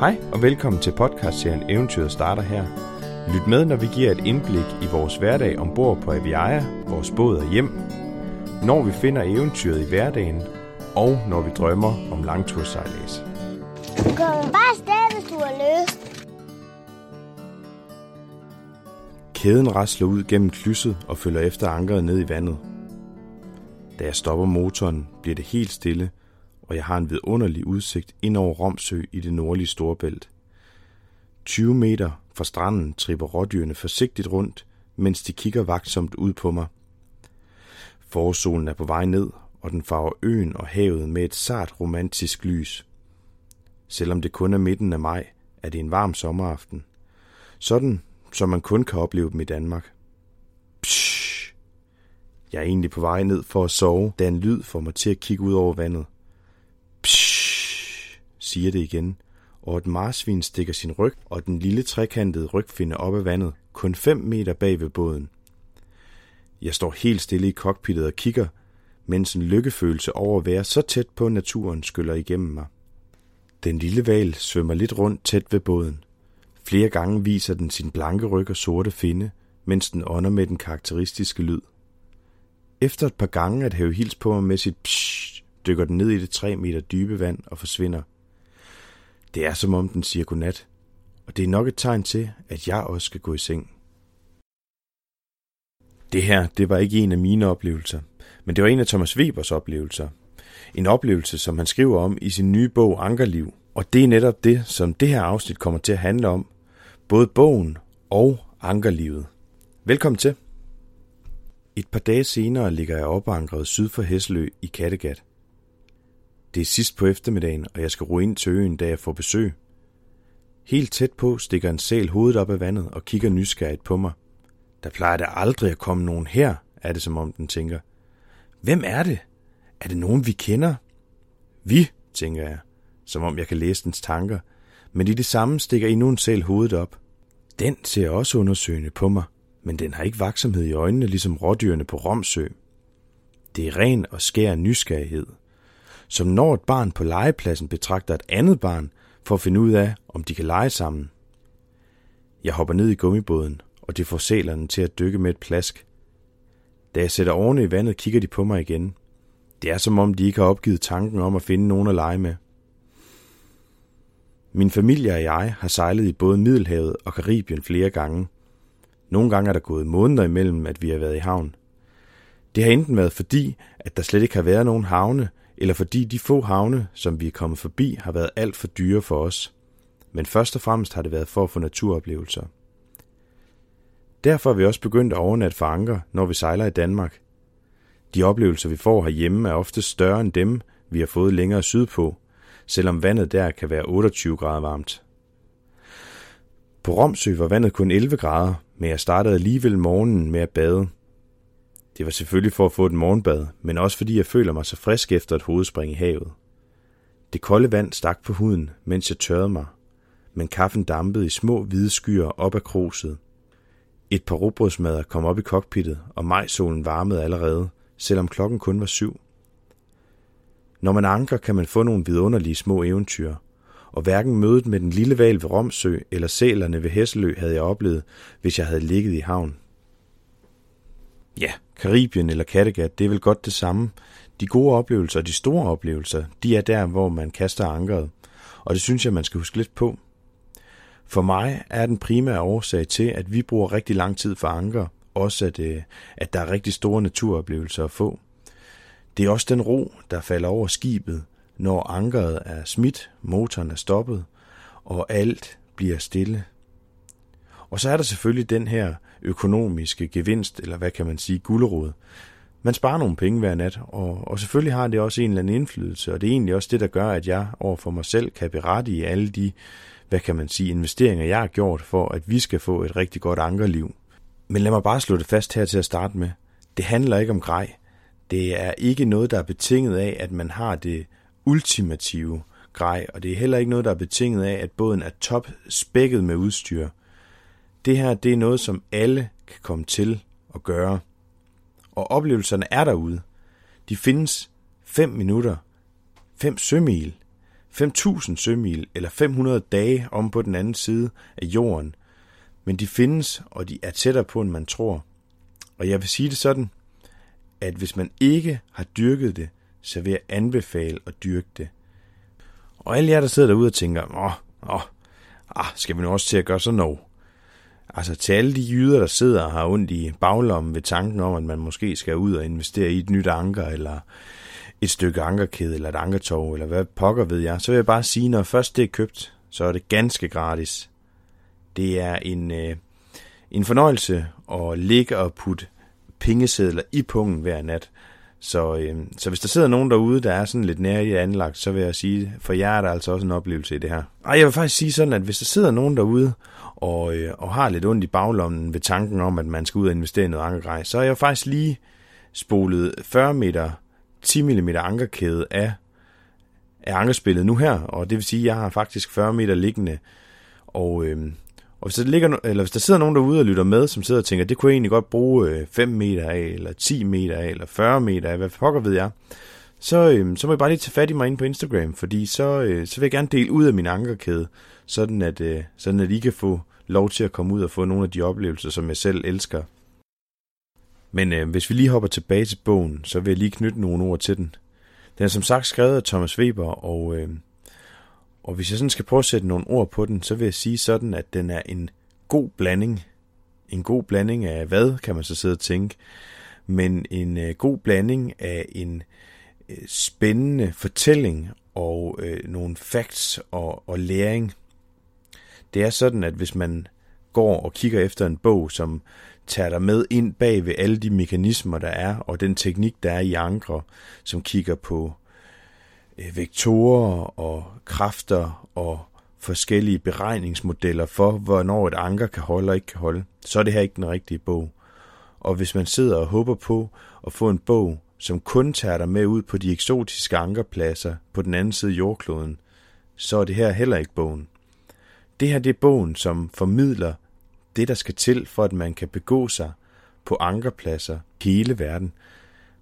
Hej og velkommen til podcastserien Eventyret starter her. Lyt med, når vi giver et indblik i vores hverdag ombord på Aviaja, vores båd og hjem, når vi finder eventyret i hverdagen, og når vi drømmer om langtursejlæs. Du kan bare afsted, hvis du har lyst. Kæden rasler ud gennem klysset og følger efter ankeret ned i vandet. Da jeg stopper motoren, bliver det helt stille, og jeg har en vidunderlig udsigt ind over Romsø i det nordlige Storbælt. 20 meter fra stranden tripper rådyrene forsigtigt rundt, mens de kigger vagtsomt ud på mig. Forsolen er på vej ned, og den farver øen og havet med et sart romantisk lys. Selvom det kun er midten af maj, er det en varm sommeraften. Sådan, som man kun kan opleve dem i Danmark. Psh! Jeg er egentlig på vej ned for at sove, da en lyd får mig til at kigge ud over vandet. Siger det igen, og et marsvin stikker sin ryg og den lille trekantede rygfinde op af vandet, kun 5 meter bag ved båden. Jeg står helt stille i cockpittet og kigger, mens en lykkefølelse over at være så tæt på naturen skyller igennem mig. Den lille val svømmer lidt rundt tæt ved båden. Flere gange viser den sin blanke ryg og sorte finde, mens den ånder med den karakteristiske lyd. Efter et par gange at have hils på mig med sit psh, dykker den ned i det tre meter dybe vand og forsvinder. Det er som om den siger godnat, og det er nok et tegn til, at jeg også skal gå i seng. Det her, det var ikke en af mine oplevelser, men det var en af Thomas Webers oplevelser. En oplevelse, som han skriver om i sin nye bog Ankerliv. Og det er netop det, som det her afsnit kommer til at handle om. Både bogen og ankerlivet. Velkommen til. Et par dage senere ligger jeg opankret syd for Hesselø i Kattegat. Det er sidst på eftermiddagen, og jeg skal ro ind til øen, da jeg får besøg. Helt tæt på stikker en sæl hovedet op af vandet og kigger nysgerrigt på mig. Der plejer der aldrig at komme nogen her, er det som om den tænker. Hvem er det? Er det nogen, vi kender? Vi, tænker jeg, som om jeg kan læse dens tanker, men i det samme stikker endnu en sæl hovedet op. Den ser også undersøgende på mig, men den har ikke vaksomhed i øjnene, ligesom rådyrene på Romsø. Det er ren og skær nysgerrighed, som når et barn på legepladsen betragter et andet barn for at finde ud af, om de kan lege sammen. Jeg hopper ned i gummibåden, og det får sælerne til at dykke med et plask. Da jeg sætter årene i vandet, kigger de på mig igen. Det er som om, de ikke har opgivet tanken om at finde nogen at lege med. Min familie og jeg har sejlet i både Middelhavet og Karibien flere gange. Nogle gange er der gået måneder imellem, at vi har været i havn. Det har enten været fordi, at der slet ikke har været nogen havne, eller fordi de få havne, som vi er kommet forbi, har været alt for dyre for os. Men først og fremmest har det været for at få naturoplevelser. Derfor er vi også begyndt at overnatte for anker, når vi sejler i Danmark. De oplevelser, vi får herhjemme, er ofte større end dem, vi har fået længere sydpå, selvom vandet der kan være 28 grader varmt. På Romsø var vandet kun 11 grader, men jeg startede alligevel morgenen med at bade. Det var selvfølgelig for at få et morgenbad, men også fordi jeg føler mig så frisk efter et hovedspring i havet. Det kolde vand stak på huden, mens jeg tørrede mig, men kaffen dampede i små hvide skyer op ad kruset. Et par robrødsmadder kom op i cockpittet, og majsolen varmede allerede, selvom klokken kun var syv. Når man anker, kan man få nogle vidunderlige små eventyr, og hverken mødet med den lille val ved Romsø eller sælerne ved Hesselø havde jeg oplevet, hvis jeg havde ligget i havn. Ja, Karibien eller Kattegat, det er vel godt det samme. De gode oplevelser og de store oplevelser, de er der, hvor man kaster ankeret, og det synes jeg, man skal huske lidt på. For mig er den primære årsag til, at vi bruger rigtig lang tid for anker, også at, øh, at der er rigtig store naturoplevelser at få. Det er også den ro, der falder over skibet, når ankeret er smidt, motoren er stoppet, og alt bliver stille. Og så er der selvfølgelig den her økonomiske gevinst, eller hvad kan man sige, gulderåd. Man sparer nogle penge hver nat, og, og selvfølgelig har det også en eller anden indflydelse, og det er egentlig også det, der gør, at jeg overfor mig selv kan berette i alle de, hvad kan man sige, investeringer, jeg har gjort for, at vi skal få et rigtig godt ankerliv. Men lad mig bare slå det fast her til at starte med. Det handler ikke om grej. Det er ikke noget, der er betinget af, at man har det ultimative grej, og det er heller ikke noget, der er betinget af, at båden er top spækket med udstyr. Det her, det er noget, som alle kan komme til at gøre. Og oplevelserne er derude. De findes 5 minutter, 5 sømil, 5.000 sømil eller 500 dage om på den anden side af jorden. Men de findes, og de er tættere på, end man tror. Og jeg vil sige det sådan, at hvis man ikke har dyrket det, så vil jeg anbefale at dyrke det. Og alle jer, der sidder derude og tænker, åh, åh, ah, skal vi nu også til at gøre sådan noget? Altså til alle de jyder, der sidder og har ondt i baglommen ved tanken om, at man måske skal ud og investere i et nyt anker, eller et stykke ankerkæde, eller et ankertog, eller hvad pokker ved jeg, så vil jeg bare sige, når først det er købt, så er det ganske gratis. Det er en, øh, en fornøjelse at ligge og putte pengesedler i pungen hver nat. Så, øh, så hvis der sidder nogen derude, der er sådan lidt nær i anlagt, så vil jeg sige, for jer er der altså også en oplevelse i det her. Og jeg vil faktisk sige sådan, at hvis der sidder nogen derude, og, øh, og har lidt ondt i baglommen ved tanken om, at man skal ud og investere i noget ankergrej, så har jeg faktisk lige spolet 40 meter 10 mm ankerkæde af, af ankerspillet nu her, og det vil sige, at jeg har faktisk 40 meter liggende, og, øh, og hvis der, ligger, eller hvis der sidder nogen derude og lytter med, som sidder og tænker, det kunne jeg egentlig godt bruge øh, 5 meter af, eller 10 meter af, eller 40 meter af, hvad pokker ved jeg, så, øh, så må jeg bare lige tage fat i mig ind på Instagram, fordi så, øh, så vil jeg gerne dele ud af min ankerkæde, sådan at, øh, sådan at I kan få lov til at komme ud og få nogle af de oplevelser, som jeg selv elsker. Men øh, hvis vi lige hopper tilbage til bogen, så vil jeg lige knytte nogle ord til den. Den er som sagt skrevet af Thomas Weber, og, øh, og hvis jeg sådan skal prøve at sætte nogle ord på den, så vil jeg sige sådan, at den er en god blanding. En god blanding af hvad, kan man så sidde og tænke. Men en øh, god blanding af en øh, Øh, spændende fortælling og øh, nogle facts og, og læring. Det er sådan, at hvis man går og kigger efter en bog, som tager dig med ind bag ved alle de mekanismer, der er, og den teknik, der er i ankre, som kigger på øh, vektorer og kræfter og forskellige beregningsmodeller for, hvornår et anker kan holde og ikke kan holde, så er det her ikke den rigtige bog. Og hvis man sidder og håber på at få en bog, som kun tager dig med ud på de eksotiske ankerpladser på den anden side af jordkloden, så er det her heller ikke bogen. Det her det er bogen, som formidler det, der skal til, for at man kan begå sig på ankerpladser hele verden.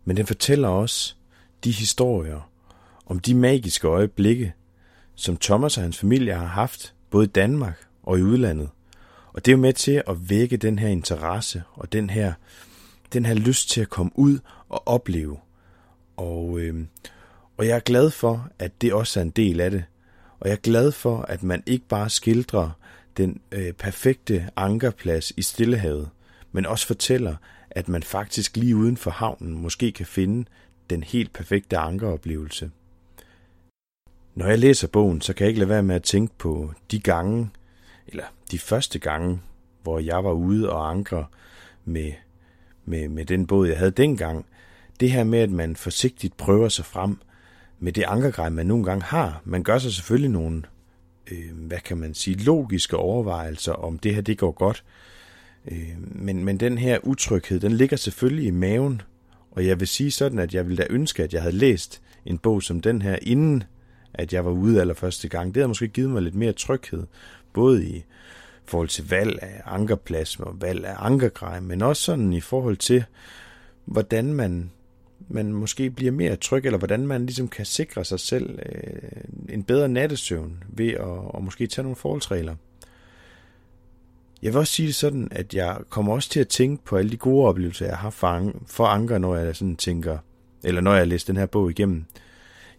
Men den fortæller også de historier om de magiske øjeblikke, som Thomas og hans familie har haft, både i Danmark og i udlandet. Og det er jo med til at vække den her interesse og den her, den her lyst til at komme ud at opleve. Og, øh, og jeg er glad for, at det også er en del af det. Og jeg er glad for, at man ikke bare skildrer den øh, perfekte ankerplads i Stillehavet, men også fortæller, at man faktisk lige uden for havnen måske kan finde den helt perfekte ankeroplevelse. Når jeg læser bogen, så kan jeg ikke lade være med at tænke på de gange, eller de første gange, hvor jeg var ude og ankre med, med, med den båd, jeg havde dengang. Det her med, at man forsigtigt prøver sig frem med det ankergrej, man nogle gange har. Man gør sig selvfølgelig nogle øh, hvad kan man sige, logiske overvejelser, om det her det går godt. Øh, men, men den her utryghed, den ligger selvfølgelig i maven, og jeg vil sige sådan, at jeg ville da ønske, at jeg havde læst en bog som den her, inden at jeg var ude allerførste gang. Det havde måske givet mig lidt mere tryghed, både i forhold til valg af ankerplads og valg af ankergrej, men også sådan i forhold til, hvordan man man måske bliver mere tryg, eller hvordan man ligesom kan sikre sig selv øh, en bedre nattesøvn ved at, at måske tage nogle forholdsregler. Jeg vil også sige det sådan, at jeg kommer også til at tænke på alle de gode oplevelser, jeg har for, for anker, når jeg sådan tænker, eller når jeg læser den her bog igennem.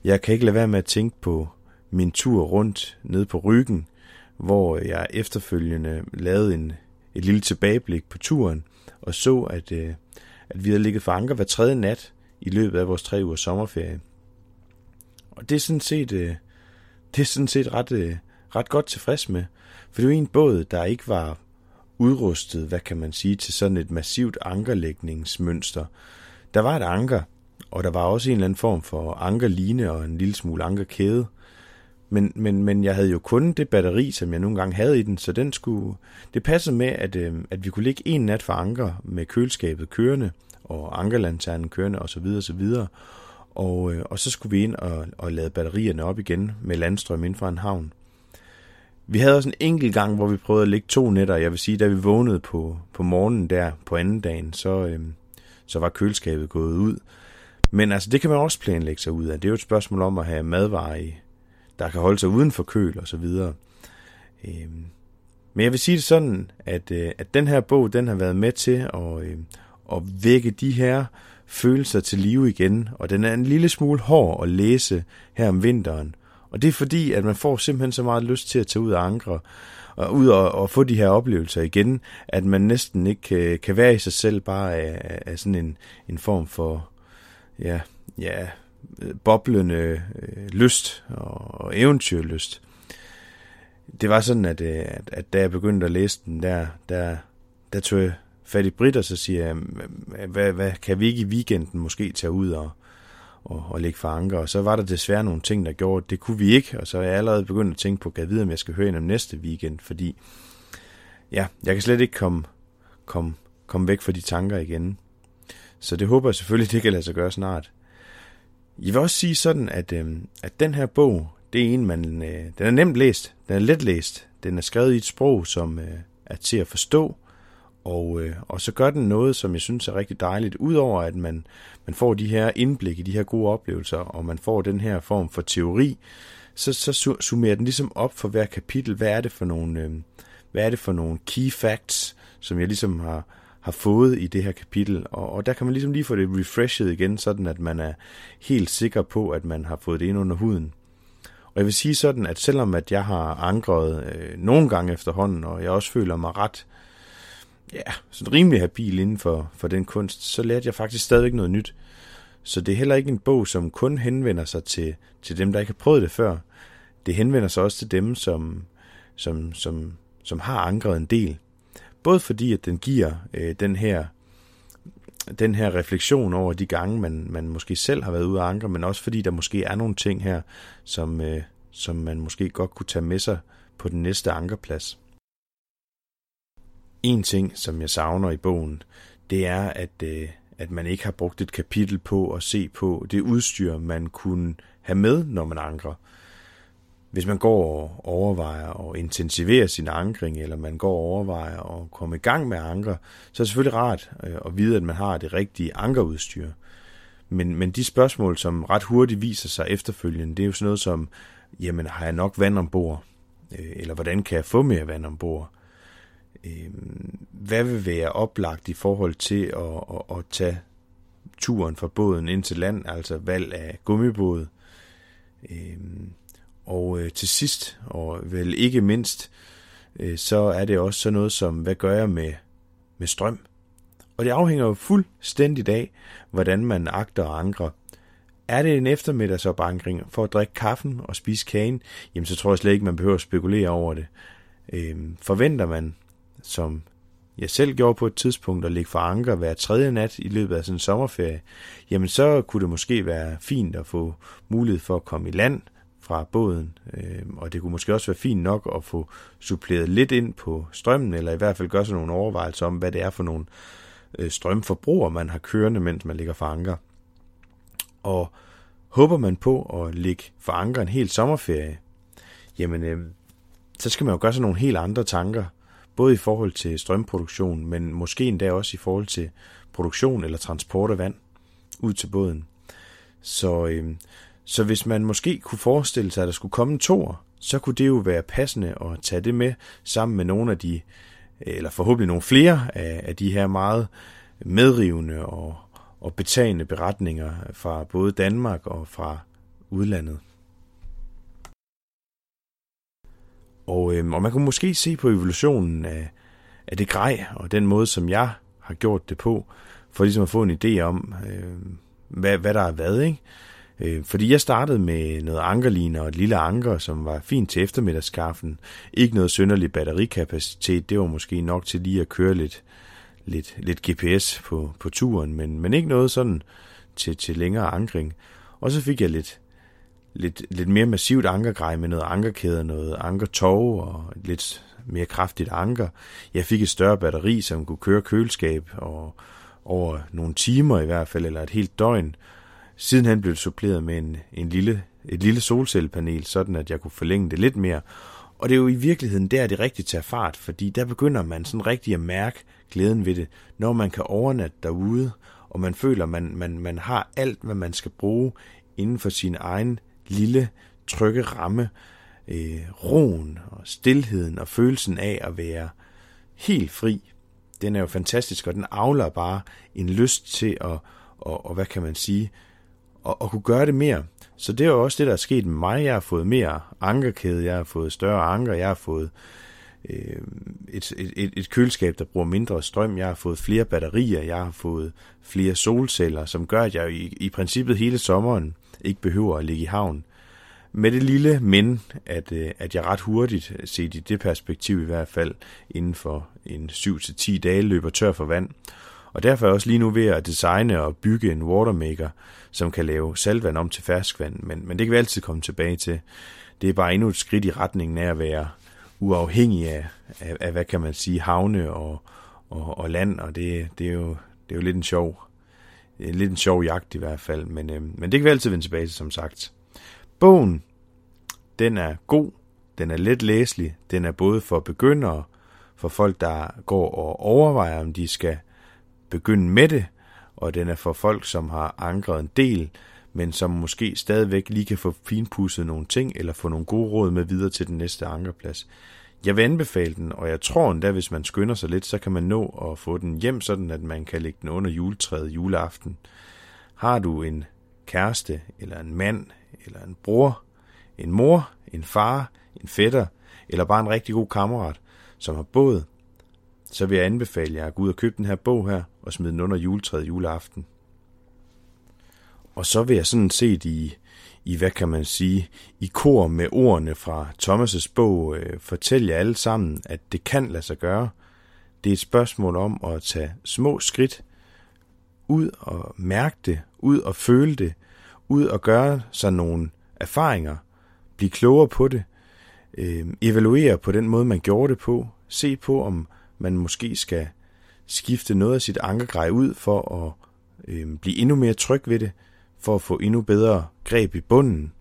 Jeg kan ikke lade være med at tænke på min tur rundt ned på ryggen, hvor jeg efterfølgende lavede en, et lille tilbageblik på turen, og så, at, øh, at vi havde ligget for anker hver tredje nat, i løbet af vores tre ugers sommerferie. Og det er sådan set, øh, det er sådan set ret, øh, ret godt tilfreds med. For det var en båd, der ikke var udrustet, hvad kan man sige, til sådan et massivt ankerlægningsmønster. Der var et anker, og der var også en eller anden form for ankerline og en lille smule ankerkæde. Men, men, men jeg havde jo kun det batteri, som jeg nogle gange havde i den, så den skulle, det passede med, at, øh, at vi kunne ligge en nat for anker med køleskabet kørende, og ankerlanternen kørende osv. osv. Og, øh, og så skulle vi ind og, og lade batterierne op igen med landstrøm inden for en havn. Vi havde også en enkelt gang, hvor vi prøvede at ligge to nætter. Jeg vil sige, da vi vågnede på, på morgenen der på anden dagen, så, øh, så var køleskabet gået ud. Men altså, det kan man også planlægge sig ud af. Det er jo et spørgsmål om at have madvarer i der kan holde sig uden for køl og så videre. Øh, men jeg vil sige det sådan, at, øh, at den her bog, den har været med til at, øh, at vække de her følelser til live igen, og den er en lille smule hård at læse her om vinteren. Og det er fordi, at man får simpelthen så meget lyst til at tage ud og ankre, og ud og, og få de her oplevelser igen, at man næsten ikke kan, kan være i sig selv bare af, af sådan en, en form for, ja, ja, Øh, boblende øh, lyst og, og eventyrlyst. Det var sådan, at, øh, at, at da jeg begyndte at læse den, der, der, der tog jeg fat i Britt, og så siger jeg, hvad, hvad, kan vi ikke i weekenden måske tage ud og, og, og lægge for anker? Og så var der desværre nogle ting, der gjorde, at det kunne vi ikke, og så er jeg allerede begyndt at tænke på, kan jeg vide, om jeg skal høre ind om næste weekend, fordi ja, jeg kan slet ikke komme, komme, komme væk fra de tanker igen. Så det håber jeg selvfølgelig, det kan lade sig gøre snart. Jeg vil også sige sådan, at, øh, at den her bog, det er en, man, øh, den er nemt læst, den er let læst, den er skrevet i et sprog, som øh, er til at forstå, og, øh, og så gør den noget, som jeg synes er rigtig dejligt, udover at man, man får de her indblik i de her gode oplevelser, og man får den her form for teori, så, så summerer den ligesom op for hver kapitel, hvad er det for nogle, øh, hvad er det for nogle key facts, som jeg ligesom har, har fået i det her kapitel, og, og der kan man ligesom lige få det refreshed igen, sådan at man er helt sikker på, at man har fået det ind under huden. Og jeg vil sige sådan, at selvom at jeg har ankret øh, nogle gange efterhånden, og jeg også føler mig ret ja, sådan rimelig habil inden for, for den kunst, så lærte jeg faktisk stadigvæk noget nyt. Så det er heller ikke en bog, som kun henvender sig til, til dem, der ikke har prøvet det før. Det henvender sig også til dem, som, som, som, som har ankret en del. Både fordi, at den giver øh, den her den her refleksion over de gange, man, man måske selv har været ude at ankre, men også fordi der måske er nogle ting her, som, øh, som man måske godt kunne tage med sig på den næste ankerplads. En ting, som jeg savner i bogen, det er, at, øh, at man ikke har brugt et kapitel på at se på det udstyr, man kunne have med, når man ankrer. Hvis man går og overvejer at intensivere sin ankring, eller man går og overvejer at komme i gang med anker, så er det selvfølgelig rart øh, at vide, at man har det rigtige ankerudstyr. Men, men de spørgsmål, som ret hurtigt viser sig efterfølgende, det er jo sådan noget som, jamen har jeg nok vand ombord? Øh, eller hvordan kan jeg få mere vand ombord? Øh, hvad vil være oplagt i forhold til at, at, at tage turen fra båden ind til land, altså valg af gummibåd. Øh, og øh, til sidst, og vel ikke mindst, øh, så er det også sådan noget som, hvad gør jeg med, med strøm? Og det afhænger jo fuldstændigt af, hvordan man agter og ankrer. Er det en eftermiddagsopankring for at drikke kaffen og spise kagen, jamen så tror jeg slet ikke, man behøver at spekulere over det. Øh, forventer man som jeg selv gjorde på et tidspunkt, at ligge for anker hver tredje nat i løbet af sådan en sommerferie, jamen så kunne det måske være fint at få mulighed for at komme i land fra båden, øh, og det kunne måske også være fint nok at få suppleret lidt ind på strømmen, eller i hvert fald gøre sig nogle overvejelser om, hvad det er for nogle øh, man har kørende, mens man ligger for anker. Og håber man på at ligge for anker en hel sommerferie, jamen øh, så skal man jo gøre sig nogle helt andre tanker, både i forhold til strømproduktion, men måske endda også i forhold til produktion eller transport af vand ud til båden. Så, øh, så hvis man måske kunne forestille sig, at der skulle komme en toer, så kunne det jo være passende at tage det med sammen med nogle af de, eller forhåbentlig nogle flere af, af de her meget medrivende og, og betagende beretninger fra både Danmark og fra udlandet. Og, øhm, og man kunne måske se på evolutionen af, af det grej, og den måde, som jeg har gjort det på, for ligesom at få en idé om, øh, hvad, hvad der er hvad, ikke? Øh, fordi jeg startede med noget ankerline og et lille anker, som var fint til eftermiddagskaffen. Ikke noget synderlig batterikapacitet, det var måske nok til lige at køre lidt, lidt, lidt GPS på, på turen, men, men ikke noget sådan til, til længere ankring. Og så fik jeg lidt, lidt, lidt mere massivt ankergrej med noget ankerkæde, noget ankertog og lidt mere kraftigt anker. Jeg fik et større batteri, som kunne køre køleskab og over nogle timer i hvert fald, eller et helt døgn. Sidenhen blev det suppleret med en, en lille, et lille solcellepanel, sådan at jeg kunne forlænge det lidt mere. Og det er jo i virkeligheden der, det rigtigt tager fart, fordi der begynder man sådan rigtig at mærke glæden ved det, når man kan overnatte derude, og man føler, man, man, man har alt, hvad man skal bruge inden for sin egen lille trygge ramme, øh, roen og stillheden og følelsen af at være helt fri, den er jo fantastisk, og den afler bare en lyst til at, og, og hvad kan man sige, og, og kunne gøre det mere. Så det er jo også det, der er sket med mig. Jeg har fået mere ankerkæde, jeg har fået større anker, jeg har fået øh, et, et, et køleskab, der bruger mindre strøm, jeg har fået flere batterier, jeg har fået flere solceller, som gør, at jeg i, i princippet hele sommeren ikke behøver at ligge i havn. Med det lille men, at, øh, at jeg ret hurtigt, set i det perspektiv i hvert fald, inden for en 7-10 dage løber tør for vand. Og derfor er jeg også lige nu ved at designe og bygge en watermaker, som kan lave saltvand om til ferskvand, men, men det kan vi altid komme tilbage til. Det er bare endnu et skridt i retningen af at være uafhængig af, af, af hvad kan man sige, havne og, og, og land, og det, det, er jo, det er jo lidt en sjov, lidt en sjov jagt i hvert fald, men, øh, men det kan vi altid vende tilbage til, som sagt. Bogen, den er god, den er let læselig, den er både for begyndere, for folk, der går og overvejer, om de skal begynde med det, og den er for folk, som har ankret en del, men som måske stadigvæk lige kan få finpudset nogle ting, eller få nogle gode råd med videre til den næste ankerplads. Jeg vil anbefale den, og jeg tror endda, hvis man skynder sig lidt, så kan man nå at få den hjem, sådan at man kan lægge den under juletræet juleaften. Har du en kæreste, eller en mand, eller en bror, en mor, en far, en fætter, eller bare en rigtig god kammerat, som har både så vil jeg anbefale jer at gå ud og købe den her bog her, og smide den under juletræet juleaften. Og så vil jeg sådan set i, i hvad kan man sige, i kor med ordene fra Thomas' bog, øh, fortælle jer alle sammen, at det kan lade sig gøre. Det er et spørgsmål om at tage små skridt, ud og mærke det, ud og føle det, ud og gøre sig nogle erfaringer, blive klogere på det, øh, evaluere på den måde, man gjorde det på, se på, om man måske skal skifte noget af sit ankergrej ud for at øh, blive endnu mere tryg ved det, for at få endnu bedre greb i bunden,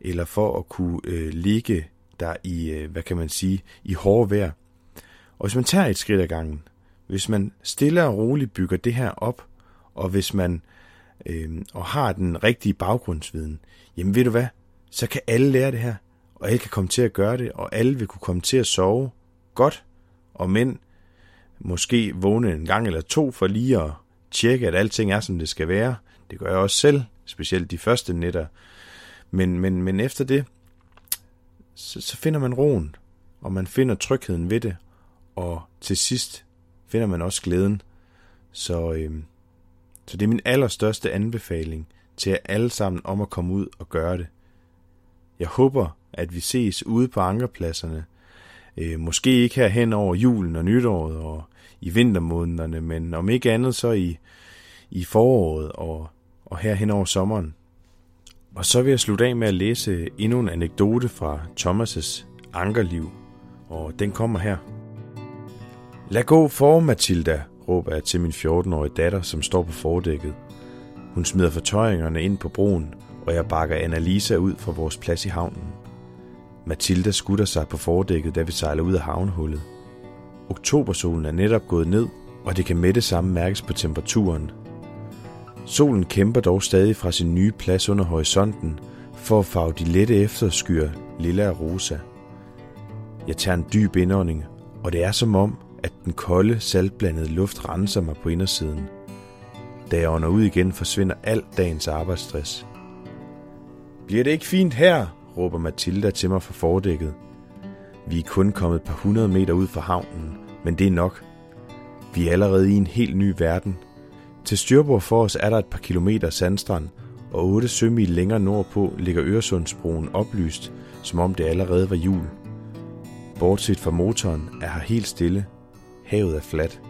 eller for at kunne øh, ligge der i, øh, hvad kan man sige, i hårde vejr. Og hvis man tager et skridt ad gangen, hvis man stille og roligt bygger det her op, og hvis man øh, og har den rigtige baggrundsviden, jamen ved du hvad, så kan alle lære det her, og alle kan komme til at gøre det, og alle vil kunne komme til at sove godt, og mænd måske vågne en gang eller to for lige at tjekke, at alting er, som det skal være. Det gør jeg også selv, specielt de første nætter. Men, men, men efter det, så, så finder man roen, og man finder trygheden ved det, og til sidst finder man også glæden. Så, øhm, så det er min allerstørste anbefaling til jer alle sammen om at komme ud og gøre det. Jeg håber, at vi ses ude på ankerpladserne. Øh, måske ikke her hen over julen og nytåret og i vintermånederne, men om ikke andet så i, i foråret og, og her hen over sommeren. Og så vil jeg slutte af med at læse endnu en anekdote fra Thomas' ankerliv, og den kommer her. Lad gå for, Matilda, råber jeg til min 14-årige datter, som står på fordækket. Hun smider fortøjningerne ind på broen, og jeg bakker Annalisa ud fra vores plads i havnen. Matilda skutter sig på fordækket, da vi sejler ud af havnehullet. Oktobersolen er netop gået ned, og det kan med det samme mærkes på temperaturen. Solen kæmper dog stadig fra sin nye plads under horisonten for at farve de lette efterskyer lilla og rosa. Jeg tager en dyb indånding, og det er som om, at den kolde, saltblandede luft renser mig på indersiden. Da jeg ånder ud igen, forsvinder alt dagens arbejdsstress. Bliver det ikke fint her? Råber Matilda til mig fra fordækket. Vi er kun kommet et par hundrede meter ud fra havnen, men det er nok. Vi er allerede i en helt ny verden. Til styrbord for os er der et par kilometer sandstrand, og 8 sømil længere nordpå ligger Øresundsbroen oplyst, som om det allerede var jul. Bortset fra motoren er her helt stille. Havet er fladt.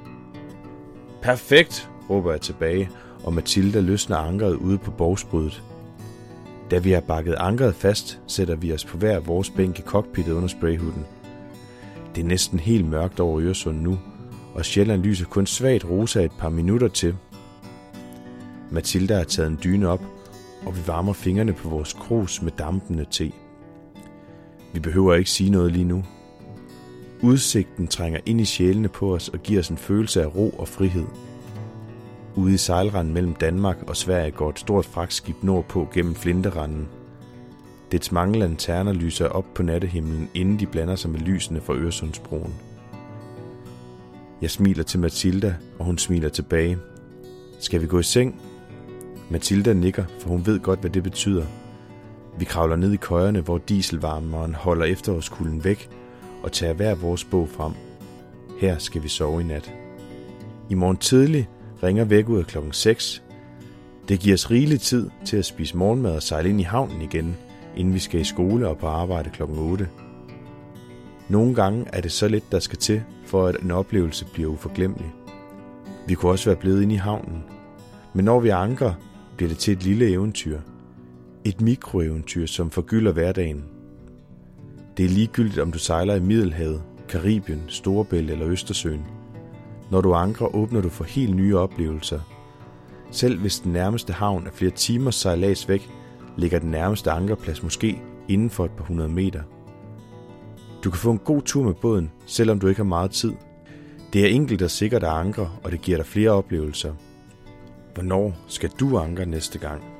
Perfekt, råber jeg tilbage, og Matilda løsner ankeret ude på borgsbruddet. Da vi har bakket ankeret fast, sætter vi os på hver vores bænk i cockpittet under sprayhuden. Det er næsten helt mørkt over Øresund nu, og Sjælland lyser kun svagt rosa et par minutter til. Matilda har taget en dyne op, og vi varmer fingrene på vores krus med dampende te. Vi behøver ikke sige noget lige nu. Udsigten trænger ind i sjælene på os og giver os en følelse af ro og frihed – Ude i sejlranden mellem Danmark og Sverige går et stort fragtskib nordpå gennem Flinteranden. Dets mange lanterner lyser op på nattehimlen, inden de blander sig med lysene fra Øresundsbroen. Jeg smiler til Matilda, og hun smiler tilbage. Skal vi gå i seng? Matilda nikker, for hun ved godt, hvad det betyder. Vi kravler ned i køjerne, hvor dieselvarmeren holder efterårskulden væk, og tager hver vores bog frem. Her skal vi sove i nat. I morgen tidlig ringer vækkeuret klokken 6. Det giver os rigelig tid til at spise morgenmad og sejle ind i havnen igen, inden vi skal i skole og på arbejde klokken 8. Nogle gange er det så lidt, der skal til, for at en oplevelse bliver uforglemmelig. Vi kunne også være blevet inde i havnen, men når vi anker, bliver det til et lille eventyr. Et mikroeventyr, som forgylder hverdagen. Det er ligegyldigt, om du sejler i Middelhavet, Karibien, Storebælt eller Østersøen. Når du ankrer, åbner du for helt nye oplevelser. Selv hvis den nærmeste havn er flere timers sejlads væk, ligger den nærmeste ankerplads måske inden for et par hundrede meter. Du kan få en god tur med båden, selvom du ikke har meget tid. Det er enkelt og sikkert at ankre, og det giver dig flere oplevelser. Hvornår skal du ankre næste gang?